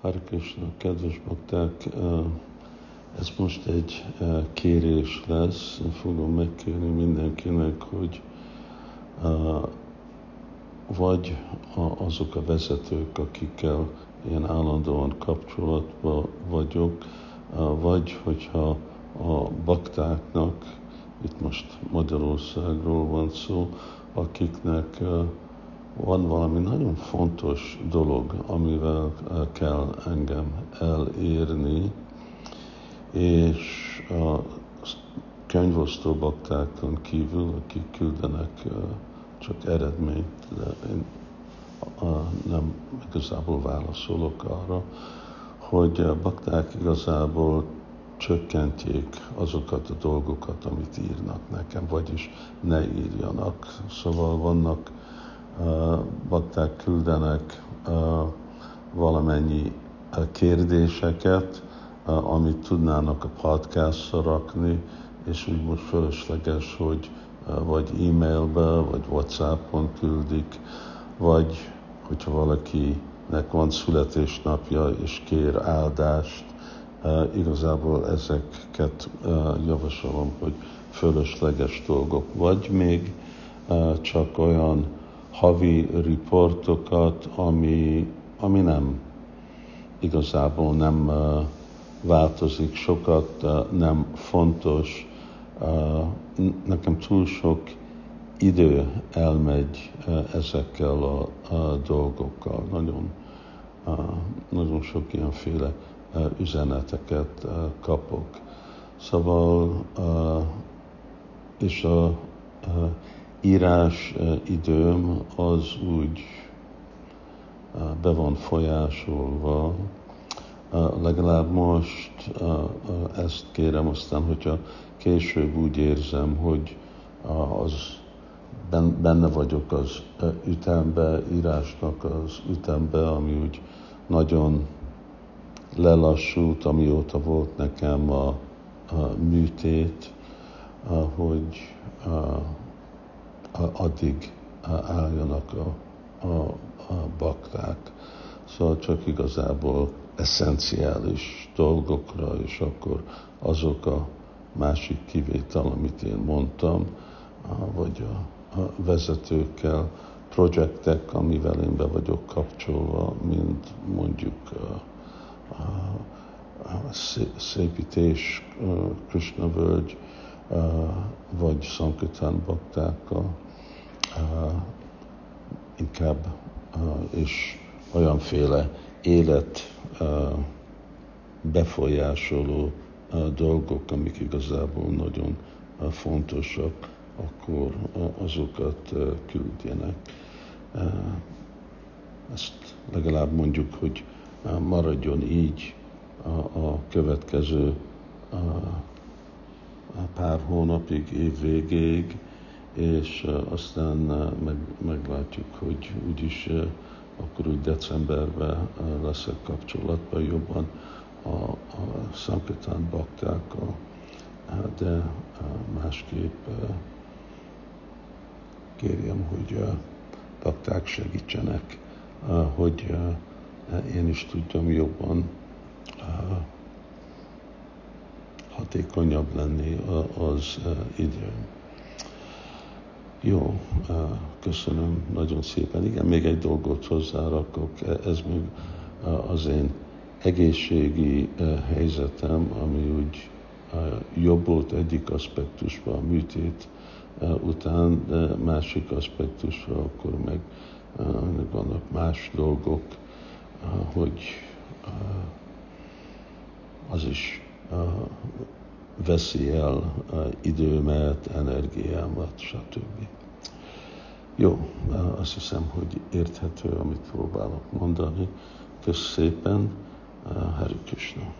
Hare Krishna, kedves bakták, ez most egy kérés lesz, fogom megkérni mindenkinek, hogy vagy azok a vezetők, akikkel én állandóan kapcsolatban vagyok, vagy hogyha a baktáknak, itt most Magyarországról van szó, akiknek van valami nagyon fontos dolog, amivel kell engem elérni, és a könyvosztó baktákon kívül, akik küldenek csak eredményt, de én nem igazából válaszolok arra, hogy a bakták igazából csökkentjék azokat a dolgokat, amit írnak nekem, vagyis ne írjanak. Szóval vannak bakták küldenek valamennyi kérdéseket, amit tudnának a podcastra rakni, és úgy most fölösleges, hogy vagy e-mailbe, vagy Whatsappon küldik, vagy hogyha valakinek van születésnapja és kér áldást, igazából ezeket javasolom, hogy fölösleges dolgok, vagy még csak olyan havi riportokat, ami, ami nem igazából nem változik sokat, nem fontos. Nekem túl sok idő elmegy ezekkel a, dolgokkal. Nagyon, nagyon sok ilyenféle üzeneteket kapok. Szóval, és a írás időm az úgy be van folyásolva, legalább most ezt kérem, aztán, hogyha később úgy érzem, hogy az benne vagyok az ütembe, írásnak az ütembe, ami úgy nagyon lelassult, amióta volt nekem a, a műtét, hogy addig álljanak a, a, a bakták. Szóval csak igazából eszenciális dolgokra, és akkor azok a másik kivétel, amit én mondtam, vagy a, a vezetőkkel, projektek, amivel én be vagyok kapcsolva, mint mondjuk a, a, a szépítés, Krishna völgy, vagy Sankitán baktákkal, inkább és olyanféle élet befolyásoló dolgok, amik igazából nagyon fontosak, akkor azokat küldjenek. Ezt legalább mondjuk, hogy maradjon így a, következő pár hónapig, év végéig, és aztán meg, meglátjuk, hogy úgyis akkor úgy decemberben leszek kapcsolatban jobban a, a Sankatán baktákkal, de másképp kérjem, hogy a bakták segítsenek, hogy én is tudjam jobban hatékonyabb lenni az idő. Jó, köszönöm nagyon szépen. Igen, még egy dolgot hozzárakok, ez még az én egészségi helyzetem, ami úgy jobb volt egyik aspektusban a műtét után, de másik aspektusban akkor meg vannak más dolgok, hogy az is veszi el időmet, energiámat, stb. Jó, azt hiszem, hogy érthető, amit próbálok mondani. Köszönöm szépen, Hari Krishna.